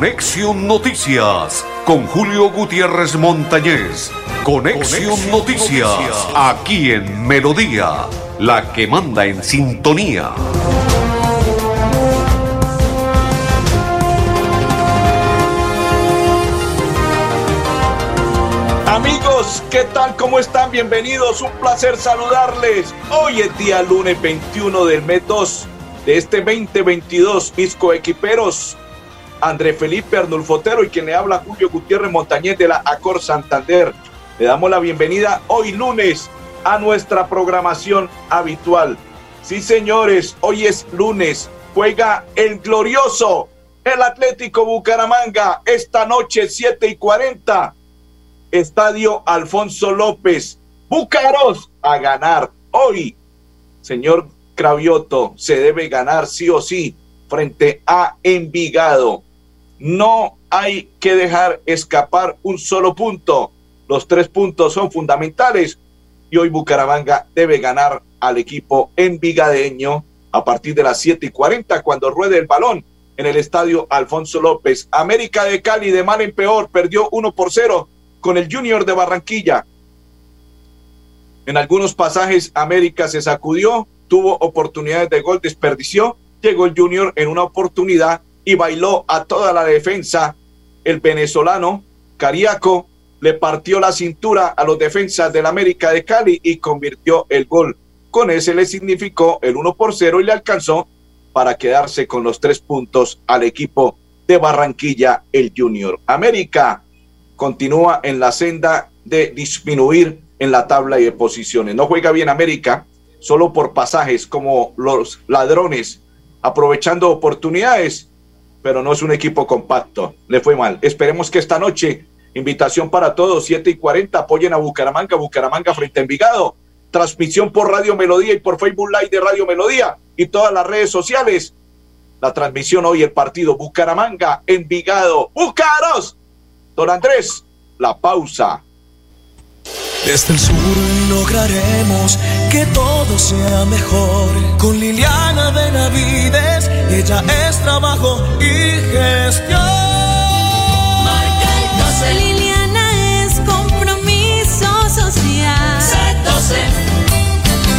Conexión Noticias con Julio Gutiérrez Montañez. Conexión, Noticias, aquí en Melodía, la que manda en sintonía. Amigos, ¿qué tal? ¿Cómo están? Bienvenidos. Un placer saludarles. Hoy es día lunes 21 del mes 2 de este 2022. Pisco Equiperos André Felipe Arnulfotero y quien le habla Julio Gutiérrez Montañez de la Acor Santander. Le damos la bienvenida hoy lunes a nuestra programación habitual. Sí, señores, hoy es lunes. Juega el glorioso, el Atlético Bucaramanga, esta noche 7 y 40. Estadio Alfonso López. Búcaros a ganar hoy. Señor Cravioto, se debe ganar sí o sí frente a Envigado. No hay que dejar escapar un solo punto. Los tres puntos son fundamentales y hoy Bucaramanga debe ganar al equipo envigadeño a partir de las 7 y 40 cuando ruede el balón en el estadio Alfonso López. América de Cali de mal en peor perdió 1 por 0 con el Junior de Barranquilla. En algunos pasajes América se sacudió, tuvo oportunidades de gol, desperdició, llegó el Junior en una oportunidad y bailó a toda la defensa. El venezolano Cariaco le partió la cintura a los defensas del América de Cali y convirtió el gol. Con ese le significó el 1 por 0 y le alcanzó para quedarse con los tres puntos al equipo de Barranquilla, el Junior. América continúa en la senda de disminuir en la tabla de posiciones. No juega bien América, solo por pasajes como los ladrones, aprovechando oportunidades pero no es un equipo compacto. Le fue mal. Esperemos que esta noche, invitación para todos, 7 y 40, apoyen a Bucaramanga, Bucaramanga frente a Envigado. Transmisión por Radio Melodía y por Facebook Live de Radio Melodía y todas las redes sociales. La transmisión hoy, el partido Bucaramanga, Envigado, Bucaros. Don Andrés, la pausa. Desde el sur lograremos que todo sea mejor. Con Liliana Benavides, ella es trabajo y gestión. Marca el 12. Liliana es compromiso social. C12.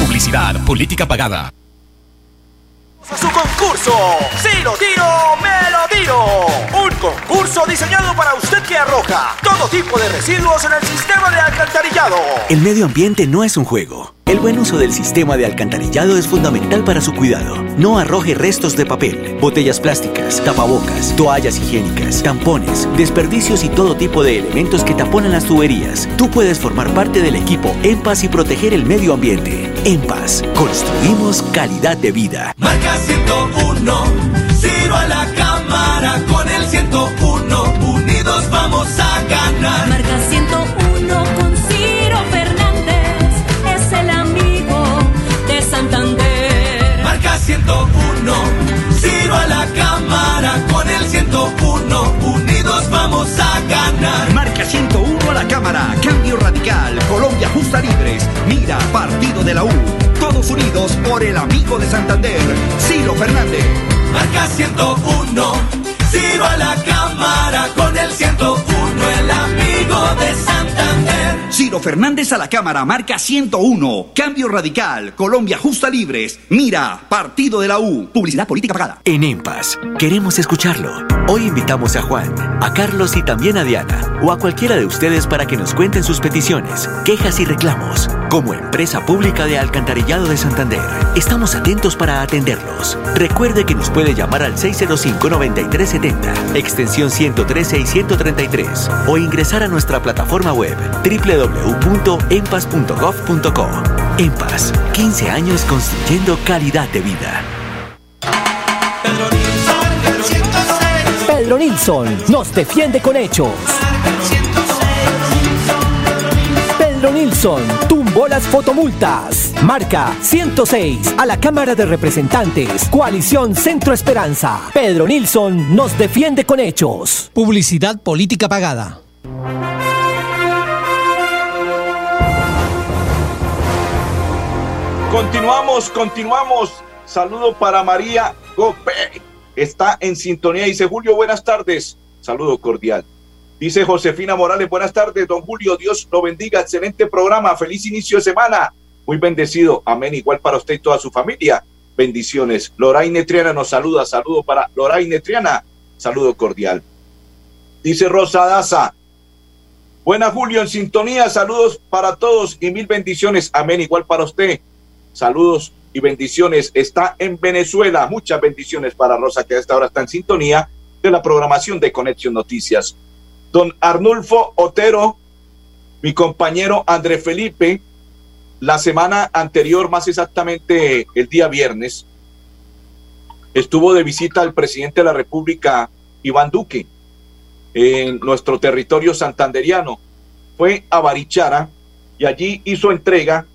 Publicidad, política pagada. Concurso, si lo tiro, me lo tiro. Un concurso diseñado para usted que arroja todo tipo de residuos en el sistema de alcantarillado. El medio ambiente no es un juego. El buen uso del sistema de alcantarillado es fundamental para su cuidado. No arroje restos de papel, botellas plásticas, tapabocas, toallas higiénicas, tampones, desperdicios y todo tipo de elementos que taponan las tuberías. Tú puedes formar parte del equipo En Paz y proteger el medio ambiente. En Paz, construimos calidad de vida. Marca 101, Libres, Mira, Partido de la U. Todos unidos por el amigo de Santander, Ciro Fernández. Marca 101, Ciro a la cámara con el 101. Ciro Fernández a la Cámara, marca 101. Cambio Radical, Colombia Justa Libres, Mira, Partido de la U. Publicidad política pagada. En EMPAS, queremos escucharlo. Hoy invitamos a Juan, a Carlos y también a Diana, o a cualquiera de ustedes para que nos cuenten sus peticiones, quejas y reclamos. Como empresa pública de Alcantarillado de Santander, estamos atentos para atenderlos. Recuerde que nos puede llamar al 605-9370, extensión 113 y 133, o ingresar a nuestra plataforma web www.empas.gov.co. EMPAS, 15 años construyendo calidad de vida. Pedro Nilsson nos defiende con hechos. Pedro Nilsson tumbó las fotomultas. Marca 106 a la Cámara de Representantes. Coalición Centro Esperanza. Pedro Nilsson nos defiende con hechos. Publicidad política pagada. Continuamos, continuamos. Saludo para María Gope. Está en sintonía. Dice Julio, buenas tardes. Saludo cordial. Dice Josefina Morales, buenas tardes, don Julio, Dios lo bendiga, excelente programa, feliz inicio de semana, muy bendecido, amén, igual para usted y toda su familia, bendiciones. Loraine Triana nos saluda, saludo para Loraine Triana, saludo cordial. Dice Rosa Daza, buena Julio, en sintonía, saludos para todos y mil bendiciones, amén, igual para usted, saludos y bendiciones, está en Venezuela, muchas bendiciones para Rosa que a esta hora está en sintonía de la programación de Conexión Noticias. Don Arnulfo Otero, mi compañero André Felipe, la semana anterior, más exactamente el día viernes, estuvo de visita al presidente de la República, Iván Duque, en nuestro territorio santanderiano. Fue a Barichara y allí hizo entrega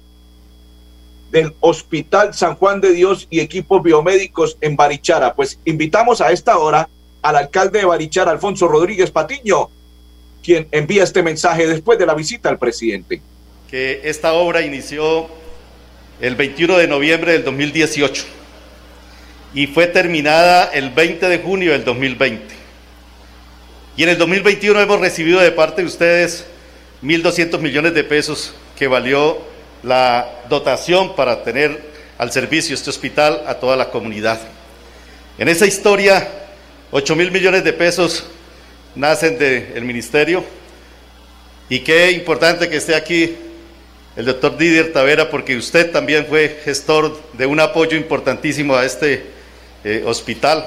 del Hospital San Juan de Dios y equipos biomédicos en Barichara. Pues invitamos a esta hora al alcalde de Barichara, Alfonso Rodríguez Patiño, quien envía este mensaje después de la visita al presidente. Que esta obra inició el 21 de noviembre del 2018 y fue terminada el 20 de junio del 2020. Y en el 2021 hemos recibido de parte de ustedes 1.200 millones de pesos que valió la dotación para tener al servicio este hospital a toda la comunidad. En esa historia, 8 mil millones de pesos nacen del ministerio. Y qué importante que esté aquí el doctor Didier Tavera, porque usted también fue gestor de un apoyo importantísimo a este eh, hospital.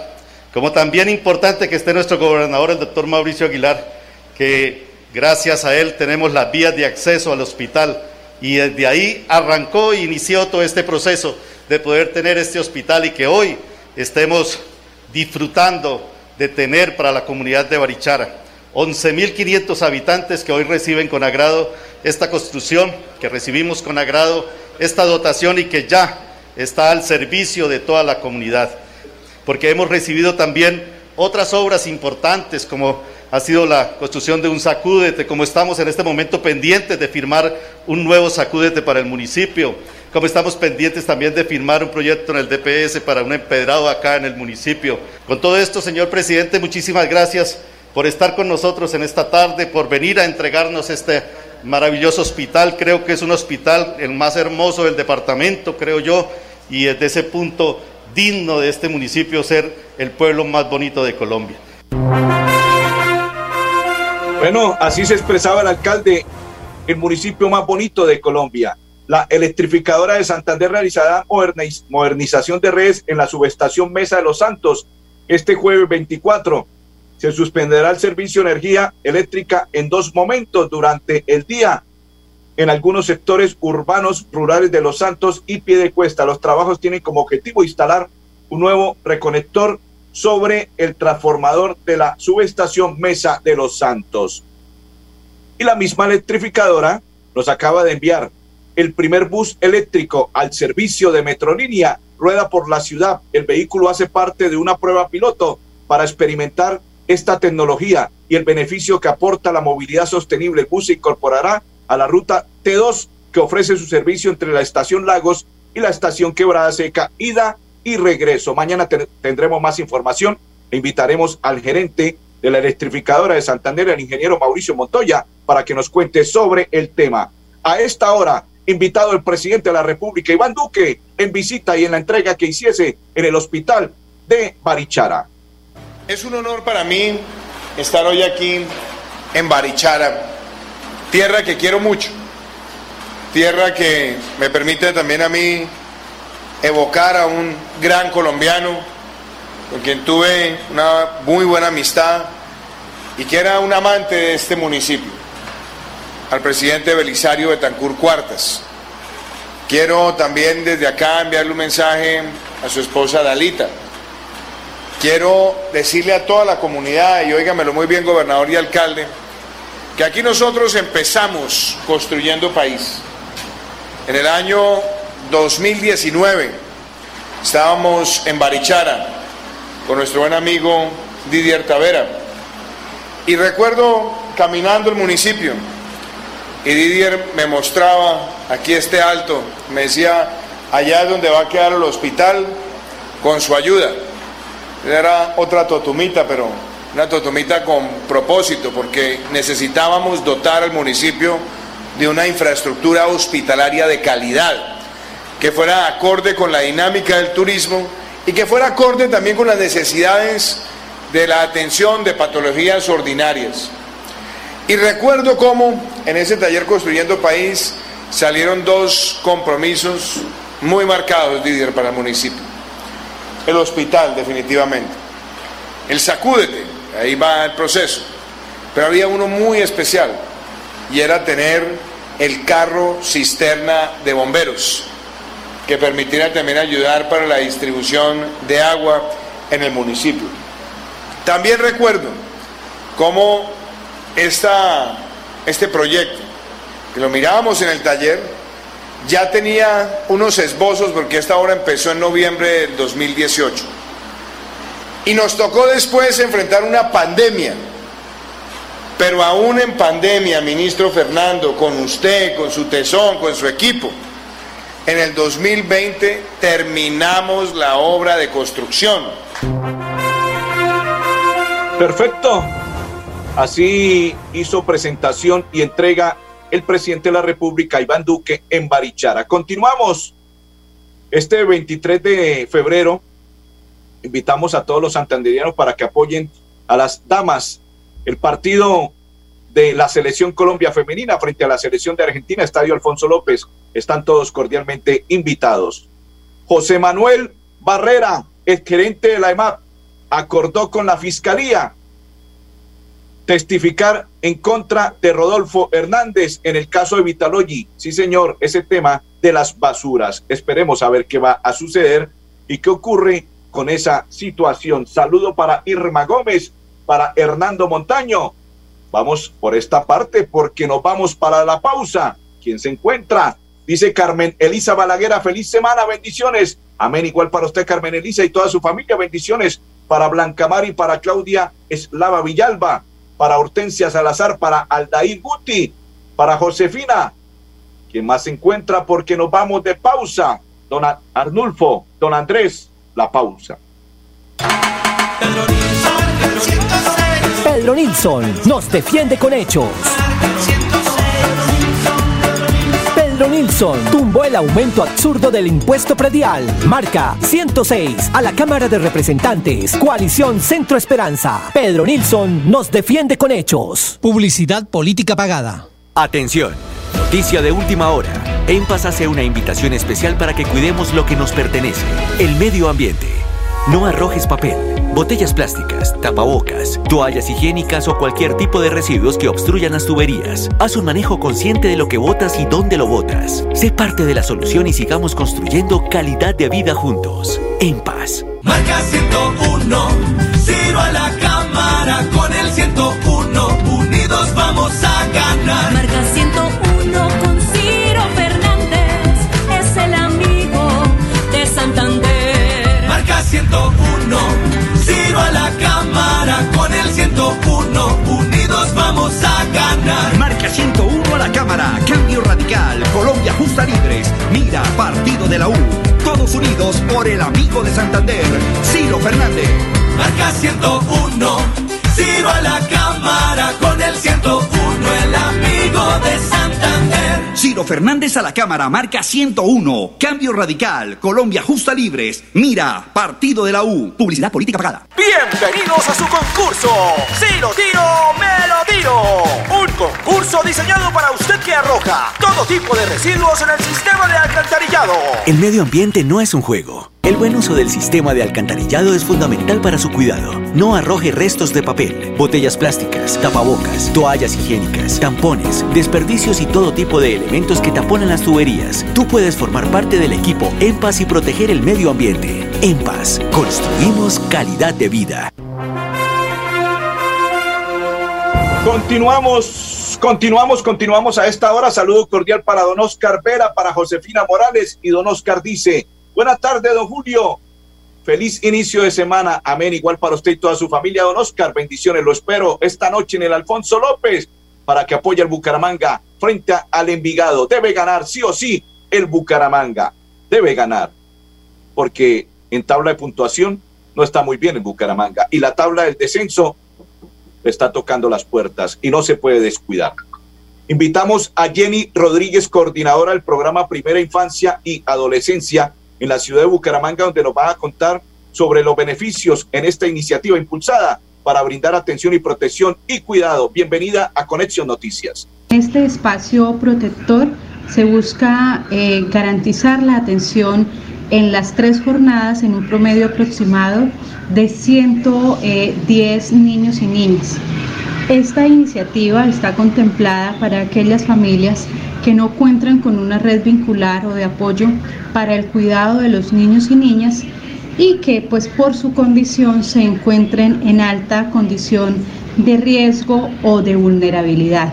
Como también importante que esté nuestro gobernador, el doctor Mauricio Aguilar, que gracias a él tenemos las vías de acceso al hospital. Y desde ahí arrancó e inició todo este proceso de poder tener este hospital y que hoy estemos disfrutando de tener para la comunidad de Barichara. 11.500 habitantes que hoy reciben con agrado esta construcción, que recibimos con agrado esta dotación y que ya está al servicio de toda la comunidad. Porque hemos recibido también otras obras importantes como ha sido la construcción de un sacúdete, como estamos en este momento pendientes de firmar un nuevo sacúdete para el municipio, como estamos pendientes también de firmar un proyecto en el DPS para un empedrado acá en el municipio. Con todo esto, señor presidente, muchísimas gracias por estar con nosotros en esta tarde, por venir a entregarnos este maravilloso hospital. Creo que es un hospital el más hermoso del departamento, creo yo, y desde ese punto digno de este municipio ser el pueblo más bonito de Colombia. Bueno, así se expresaba el alcalde, el municipio más bonito de Colombia. La electrificadora de Santander realizará modernización de redes en la subestación Mesa de los Santos este jueves 24. Se suspenderá el servicio de energía eléctrica en dos momentos durante el día en algunos sectores urbanos rurales de Los Santos y Piedecuesta. Los trabajos tienen como objetivo instalar un nuevo reconector sobre el transformador de la subestación Mesa de los Santos. Y la misma electrificadora nos acaba de enviar el primer bus eléctrico al servicio de Metrolínea rueda por la ciudad. El vehículo hace parte de una prueba piloto para experimentar esta tecnología y el beneficio que aporta la movilidad sostenible. El bus se incorporará a la ruta T2 que ofrece su servicio entre la estación Lagos y la estación Quebrada Seca, ida y regreso. Mañana tendremos más información invitaremos al gerente de la electrificadora de Santander, el ingeniero Mauricio Montoya, para que nos cuente sobre el tema. A esta hora invitado el presidente de la República, Iván Duque, en visita y en la entrega que hiciese en el hospital de Barichara. Es un honor para mí estar hoy aquí en Barichara, tierra que quiero mucho, tierra que me permite también a mí evocar a un gran colombiano con quien tuve una muy buena amistad y que era un amante de este municipio al presidente Belisario Betancur Cuartas. Quiero también desde acá enviarle un mensaje a su esposa Dalita. Quiero decirle a toda la comunidad, y óigamelo muy bien, gobernador y alcalde, que aquí nosotros empezamos construyendo país. En el año 2019 estábamos en Barichara con nuestro buen amigo Didier Tavera. Y recuerdo caminando el municipio, y Didier me mostraba, aquí este alto, me decía, allá es donde va a quedar el hospital, con su ayuda. Era otra totumita, pero una totomita con propósito, porque necesitábamos dotar al municipio de una infraestructura hospitalaria de calidad, que fuera acorde con la dinámica del turismo y que fuera acorde también con las necesidades de la atención de patologías ordinarias. Y recuerdo cómo en ese taller Construyendo País salieron dos compromisos muy marcados, Didier, para el municipio. El hospital, definitivamente. El sacúdete, ahí va el proceso. Pero había uno muy especial y era tener el carro cisterna de bomberos que permitiera también ayudar para la distribución de agua en el municipio. También recuerdo cómo este proyecto, que lo mirábamos en el taller, ya tenía unos esbozos porque esta obra empezó en noviembre del 2018 y nos tocó después enfrentar una pandemia. Pero aún en pandemia, ministro Fernando, con usted, con su tesón, con su equipo, en el 2020 terminamos la obra de construcción. Perfecto. Así hizo presentación y entrega el presidente de la República, Iván Duque, en Barichara. Continuamos. Este 23 de febrero invitamos a todos los santanderianos para que apoyen a las damas. El partido de la selección Colombia femenina frente a la selección de Argentina, Estadio Alfonso López. Están todos cordialmente invitados. José Manuel Barrera, el gerente de la EMAP, acordó con la fiscalía testificar en contra de Rodolfo Hernández en el caso de Vitalogy. Sí, señor, ese tema de las basuras. Esperemos a ver qué va a suceder y qué ocurre con esa situación. Saludo para Irma Gómez, para Hernando Montaño. Vamos por esta parte porque nos vamos para la pausa. ¿Quién se encuentra? Dice Carmen Elisa Balaguera, feliz semana, bendiciones. Amén, igual para usted, Carmen Elisa, y toda su familia, bendiciones. Para Blanca Mari, para Claudia Eslava Villalba, para Hortensia Salazar, para Aldair Guti, para Josefina. ¿Quién más se encuentra? Porque nos vamos de pausa. Don Arnulfo, don Andrés, la pausa. Pedro Nilsson nos defiende con hechos. Pedro Nilsson tumbó el aumento absurdo del impuesto predial. Marca 106 a la Cámara de Representantes. Coalición Centro Esperanza. Pedro Nilsson nos defiende con hechos. Publicidad política pagada. Atención. Noticia de última hora. En Paz hace una invitación especial para que cuidemos lo que nos pertenece, el medio ambiente. No arrojes papel, botellas plásticas, tapabocas, toallas higiénicas o cualquier tipo de residuos que obstruyan las tuberías. Haz un manejo consciente de lo que botas y dónde lo botas. Sé parte de la solución y sigamos construyendo calidad de vida juntos. En paz. Marca 101, Ciro a la cámara con el 101, unidos vamos a ganar. Marca 101 101, Ciro a la cámara con el 101, unidos vamos a ganar. Marca 101 a la Cámara, Cambio Radical, Colombia Justa Libres, Mira, Partido de la U. Todos unidos por el amigo de Santander, Ciro Fernández. Marca 101, Ciro a la cámara con el 101, el amigo de Santander. Ciro Fernández a la Cámara, marca 101. Cambio Radical, Colombia Justa Libres, Mira, Partido de la U. Publicidad política pagada. Bienvenidos a su concurso. Si lo tiro, me lo tiro. Un concurso diseñado para usted que arroja todo tipo de residuos en el sistema de alcantarillado. El medio ambiente no es un juego. El buen uso del sistema de alcantarillado es fundamental para su cuidado. No arroje restos de papel, botellas plásticas, tapabocas, toallas higiénicas, tampones, desperdicios y todo tipo de elementos que taponan las tuberías. Tú puedes formar parte del equipo En Paz y proteger el medio ambiente. En Paz, construimos calidad de vida. Continuamos, continuamos, continuamos a esta hora. Saludo cordial para don Oscar Vera, para Josefina Morales y don Oscar dice, buenas tardes, don Julio. Feliz inicio de semana. Amén. Igual para usted y toda su familia, don Oscar. Bendiciones. Lo espero esta noche en el Alfonso López para que apoye al Bucaramanga frente al Envigado. Debe ganar, sí o sí, el Bucaramanga. Debe ganar. Porque en tabla de puntuación no está muy bien el Bucaramanga. Y la tabla del descenso está tocando las puertas y no se puede descuidar. Invitamos a Jenny Rodríguez, coordinadora del programa Primera Infancia y Adolescencia en la ciudad de Bucaramanga, donde nos va a contar sobre los beneficios en esta iniciativa impulsada para brindar atención y protección y cuidado. Bienvenida a Conexión Noticias. Este espacio protector se busca eh, garantizar la atención en las tres jornadas en un promedio aproximado de 110 niños y niñas. Esta iniciativa está contemplada para aquellas familias que no cuentan con una red vincular o de apoyo para el cuidado de los niños y niñas y que pues por su condición se encuentren en alta condición de riesgo o de vulnerabilidad.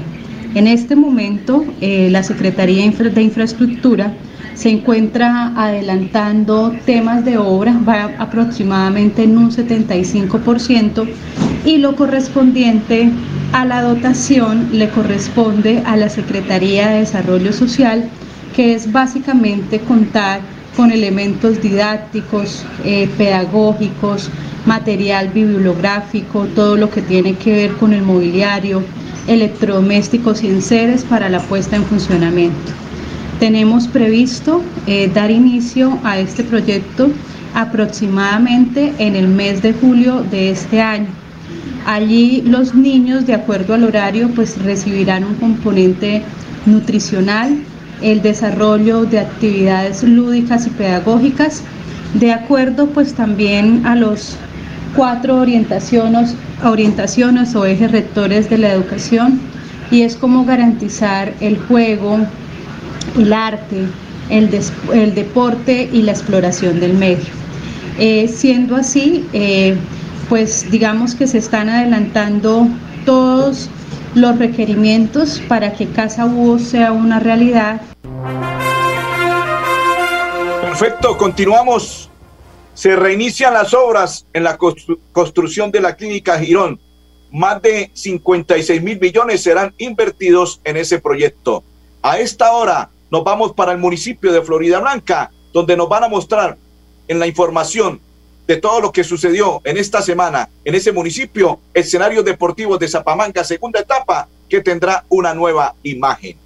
En este momento, eh, la Secretaría de Infraestructura se encuentra adelantando temas de obra, va aproximadamente en un 75% y lo correspondiente a la dotación le corresponde a la Secretaría de Desarrollo Social, que es básicamente contar con elementos didácticos, eh, pedagógicos, material bibliográfico, todo lo que tiene que ver con el mobiliario, electrodomésticos y enseres para la puesta en funcionamiento. Tenemos previsto eh, dar inicio a este proyecto aproximadamente en el mes de julio de este año. Allí los niños, de acuerdo al horario, pues recibirán un componente nutricional, el desarrollo de actividades lúdicas y pedagógicas, de acuerdo pues también a los cuatro orientaciones, orientaciones o ejes rectores de la educación y es como garantizar el juego, el arte, el, el deporte y la exploración del medio. Eh, siendo así, eh, pues digamos que se están adelantando todos los requerimientos para que Casa Búho sea una realidad. Perfecto, continuamos. Se reinician las obras en la construcción de la clínica Girón. Más de 56 mil millones serán invertidos en ese proyecto. A esta hora nos vamos para el municipio de Florida Blanca, donde nos van a mostrar en la información de todo lo que sucedió en esta semana en ese municipio, escenario deportivo de Zapamanga, segunda etapa, que tendrá una nueva imagen.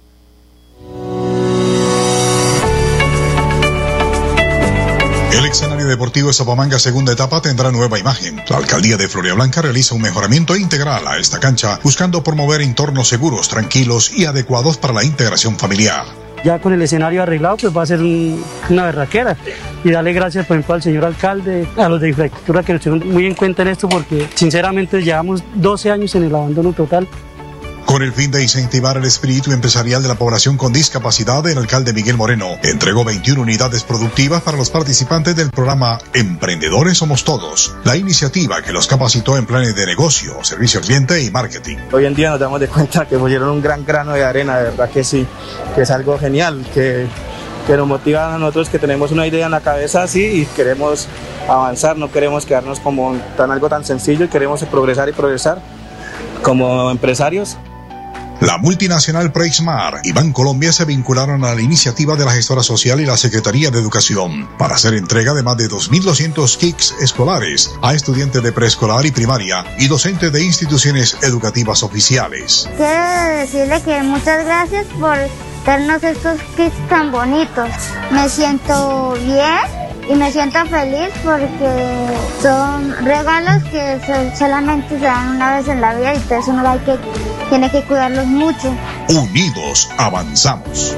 El escenario deportivo de Zapamanga segunda etapa tendrá nueva imagen. La alcaldía de Floria Blanca realiza un mejoramiento integral a esta cancha, buscando promover entornos seguros, tranquilos y adecuados para la integración familiar ya con el escenario arreglado, pues va a ser una berraquera. Y darle gracias, por ejemplo, al señor alcalde, a los de infraestructura que nos tienen muy en cuenta en esto, porque sinceramente llevamos 12 años en el abandono total. Con el fin de incentivar el espíritu empresarial de la población con discapacidad, el alcalde Miguel Moreno entregó 21 unidades productivas para los participantes del programa Emprendedores Somos Todos, la iniciativa que los capacitó en planes de negocio, servicio al cliente y marketing. Hoy en día nos damos de cuenta que pusieron un gran grano de arena, de verdad que sí, que es algo genial, que, que nos motiva a nosotros que tenemos una idea en la cabeza así y queremos avanzar, no queremos quedarnos como tan algo tan sencillo y queremos progresar y progresar como empresarios. La multinacional Preixmar y Bancolombia se vincularon a la iniciativa de la gestora social y la Secretaría de Educación para hacer entrega de más de 2.200 kits escolares a estudiantes de preescolar y primaria y docentes de instituciones educativas oficiales. Quiero decirle que muchas gracias por darnos estos kits tan bonitos. Me siento bien y me siento feliz porque son regalos que solamente se dan una vez en la vida y por eso uno hay que, tiene que cuidarlos mucho. Unidos avanzamos.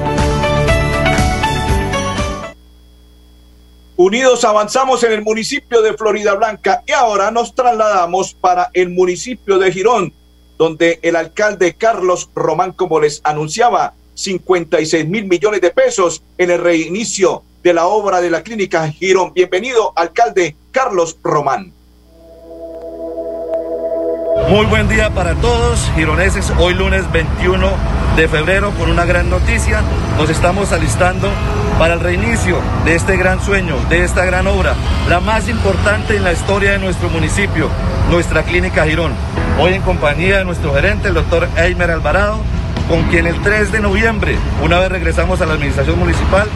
Unidos avanzamos en el municipio de Florida Blanca y ahora nos trasladamos para el municipio de Girón, donde el alcalde Carlos Román, como les anunciaba, 56 mil millones de pesos en el reinicio de la obra de la clínica Girón. Bienvenido, alcalde Carlos Román. Muy buen día para todos, gironeses. Hoy lunes 21 de febrero con una gran noticia. Nos estamos alistando para el reinicio de este gran sueño, de esta gran obra, la más importante en la historia de nuestro municipio, nuestra clínica Girón. Hoy en compañía de nuestro gerente, el doctor Eimer Alvarado, con quien el 3 de noviembre, una vez regresamos a la administración municipal,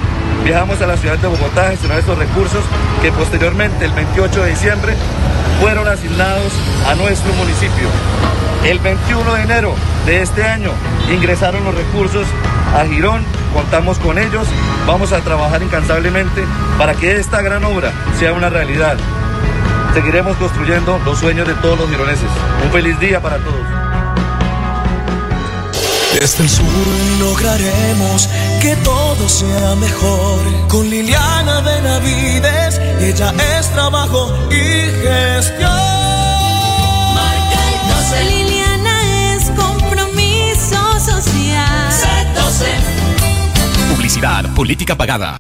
viajamos a la ciudad de Bogotá a gestionar estos recursos que posteriormente, el 28 de diciembre, fueron asignados a nuestro municipio. El 21 de enero de este año ingresaron los recursos a Girón, contamos con ellos, vamos a trabajar incansablemente para que esta gran obra sea una realidad. Seguiremos construyendo los sueños de todos los gironeses. Un feliz día para todos. Desde el sur lograremos que todo sea mejor. Con Liliana Benavides, ella es trabajo y gestión. Marca el 12. Liliana es compromiso social. Publicidad, política pagada.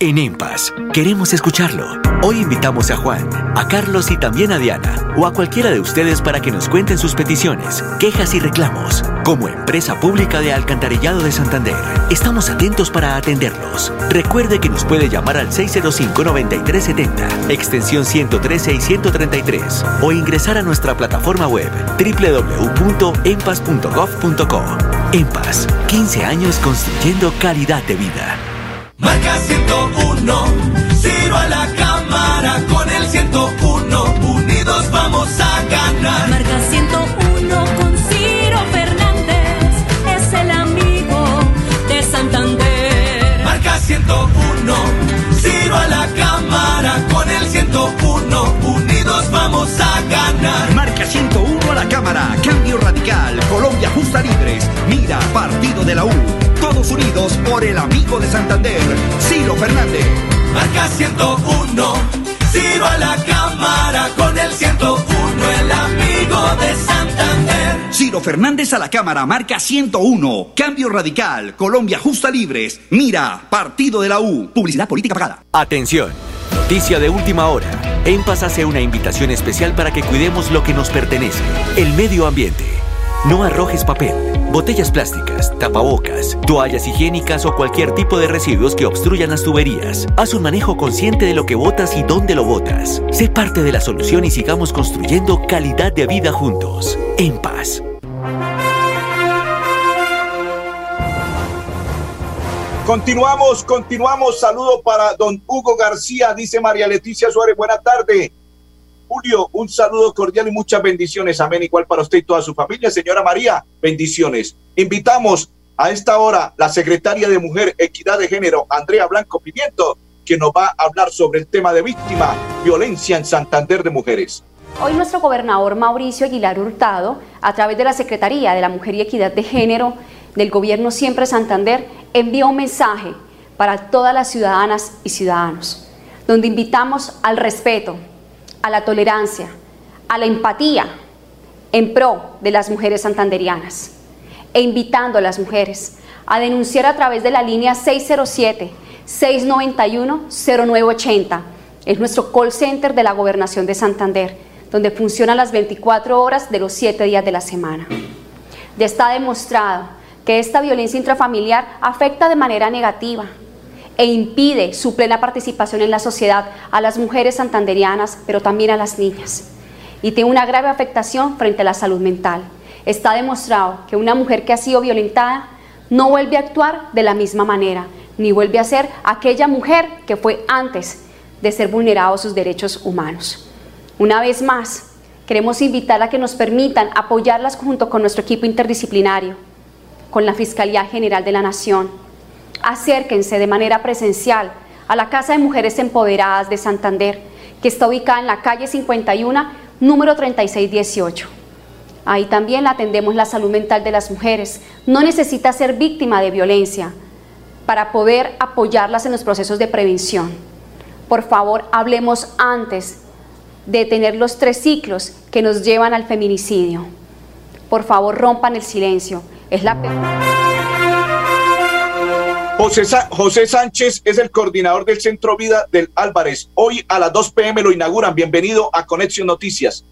En EMPAS, queremos escucharlo. Hoy invitamos a Juan, a Carlos y también a Diana, o a cualquiera de ustedes para que nos cuenten sus peticiones, quejas y reclamos. Como empresa pública de Alcantarillado de Santander, estamos atentos para atenderlos. Recuerde que nos puede llamar al 605-9370, extensión 113 y 133, o ingresar a nuestra plataforma web www.empas.gov.co. EMPAS, 15 años construyendo calidad de vida. 101, Ciro a la cámara con el 101, unidos vamos a ganar. Marca 101 con Ciro Fernández, es el amigo de Santander. Marca 101, Ciro a la cámara con el 101, unidos vamos a ganar. Marca 101 a la Cámara, Cambio Radical, Colombia Justa Libres, Mira, Partido de la U. Todos unidos por el amigo de Santander, Ciro Fernández. Marca 101, Ciro a la cámara con el 101, el amigo de Santander. Ciro Fernández a la Cámara, marca 101. Cambio Radical, Colombia Justa Libres, Mira, Partido de la U. Publicidad política pagada. Atención, noticia de última hora. EMPAS hace una invitación especial para que cuidemos lo que nos pertenece, el medio ambiente. No arrojes papel, botellas plásticas, tapabocas, toallas higiénicas o cualquier tipo de residuos que obstruyan las tuberías. Haz un manejo consciente de lo que botas y dónde lo botas. Sé parte de la solución y sigamos construyendo calidad de vida juntos. En paz. Continuamos, continuamos. Saludo para don Hugo García, dice María Leticia Suárez. Buena tarde. Julio, un saludo cordial y muchas bendiciones. Amén. Igual para usted y toda su familia. Señora María, bendiciones. Invitamos a esta hora la secretaria de Mujer, Equidad de Género, Andrea Blanco Pimiento, que nos va a hablar sobre el tema de víctima, violencia en Santander de Mujeres. Hoy nuestro gobernador Mauricio Aguilar Hurtado, a través de la Secretaría de la Mujer y Equidad de Género del Gobierno Siempre Santander, envió un mensaje para todas las ciudadanas y ciudadanos, donde invitamos al respeto, a la tolerancia, a la empatía en pro de las mujeres santanderianas e invitando a las mujeres a denunciar a través de la línea 607-691-0980. Es nuestro call center de la Gobernación de Santander, donde funciona las 24 horas de los 7 días de la semana. Ya está demostrado que esta violencia intrafamiliar afecta de manera negativa e impide su plena participación en la sociedad a las mujeres santanderianas, pero también a las niñas. Y tiene una grave afectación frente a la salud mental. Está demostrado que una mujer que ha sido violentada no vuelve a actuar de la misma manera, ni vuelve a ser aquella mujer que fue antes de ser vulnerados sus derechos humanos. Una vez más, queremos invitar a que nos permitan apoyarlas junto con nuestro equipo interdisciplinario, con la Fiscalía General de la Nación. Acérquense de manera presencial a la Casa de Mujeres Empoderadas de Santander, que está ubicada en la calle 51, número 3618. Ahí también la atendemos la salud mental de las mujeres. No necesita ser víctima de violencia para poder apoyarlas en los procesos de prevención. Por favor, hablemos antes de tener los tres ciclos que nos llevan al feminicidio. Por favor, rompan el silencio. Es la José, José Sánchez es el coordinador del Centro Vida del Álvarez. Hoy a las 2 pm lo inauguran. Bienvenido a Conexión Noticias.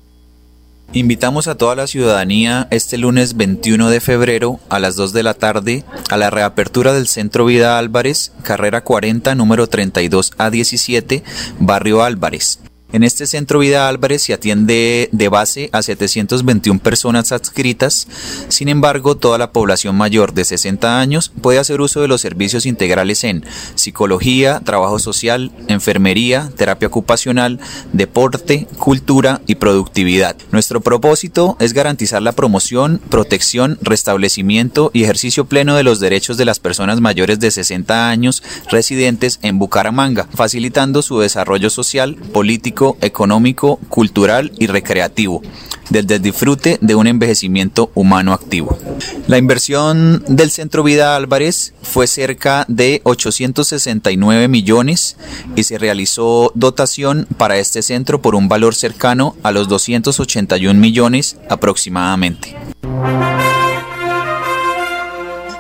Invitamos a toda la ciudadanía este lunes 21 de febrero a las 2 de la tarde a la reapertura del Centro Vida Álvarez, carrera 40, número 32 a 17, Barrio Álvarez. En este centro Vida Álvarez se atiende de base a 721 personas adscritas, sin embargo toda la población mayor de 60 años puede hacer uso de los servicios integrales en psicología, trabajo social, enfermería, terapia ocupacional, deporte, cultura y productividad. Nuestro propósito es garantizar la promoción, protección, restablecimiento y ejercicio pleno de los derechos de las personas mayores de 60 años residentes en Bucaramanga, facilitando su desarrollo social, político, económico, cultural y recreativo, desde el disfrute de un envejecimiento humano activo. La inversión del Centro Vida Álvarez fue cerca de 869 millones y se realizó dotación para este centro por un valor cercano a los 281 millones aproximadamente.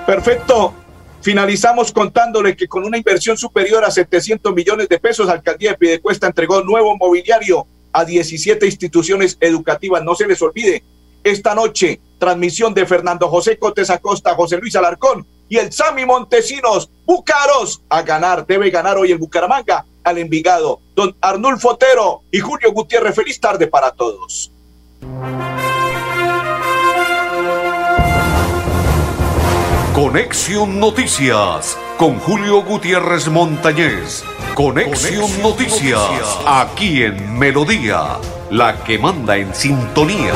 Perfecto. Finalizamos contándole que con una inversión superior a 700 millones de pesos, Alcaldía de Pidecuesta entregó nuevo mobiliario a 17 instituciones educativas. No se les olvide, esta noche, transmisión de Fernando José Cotes Acosta, José Luis Alarcón y el Sami Montesinos, Bucaros, a ganar, debe ganar hoy el Bucaramanga al Envigado. Don Arnulfo Otero y Julio Gutiérrez, feliz tarde para todos. Conexión Noticias con Julio Gutiérrez Montañez. Conexión, Noticias, aquí en Melodía, la que manda en sintonía.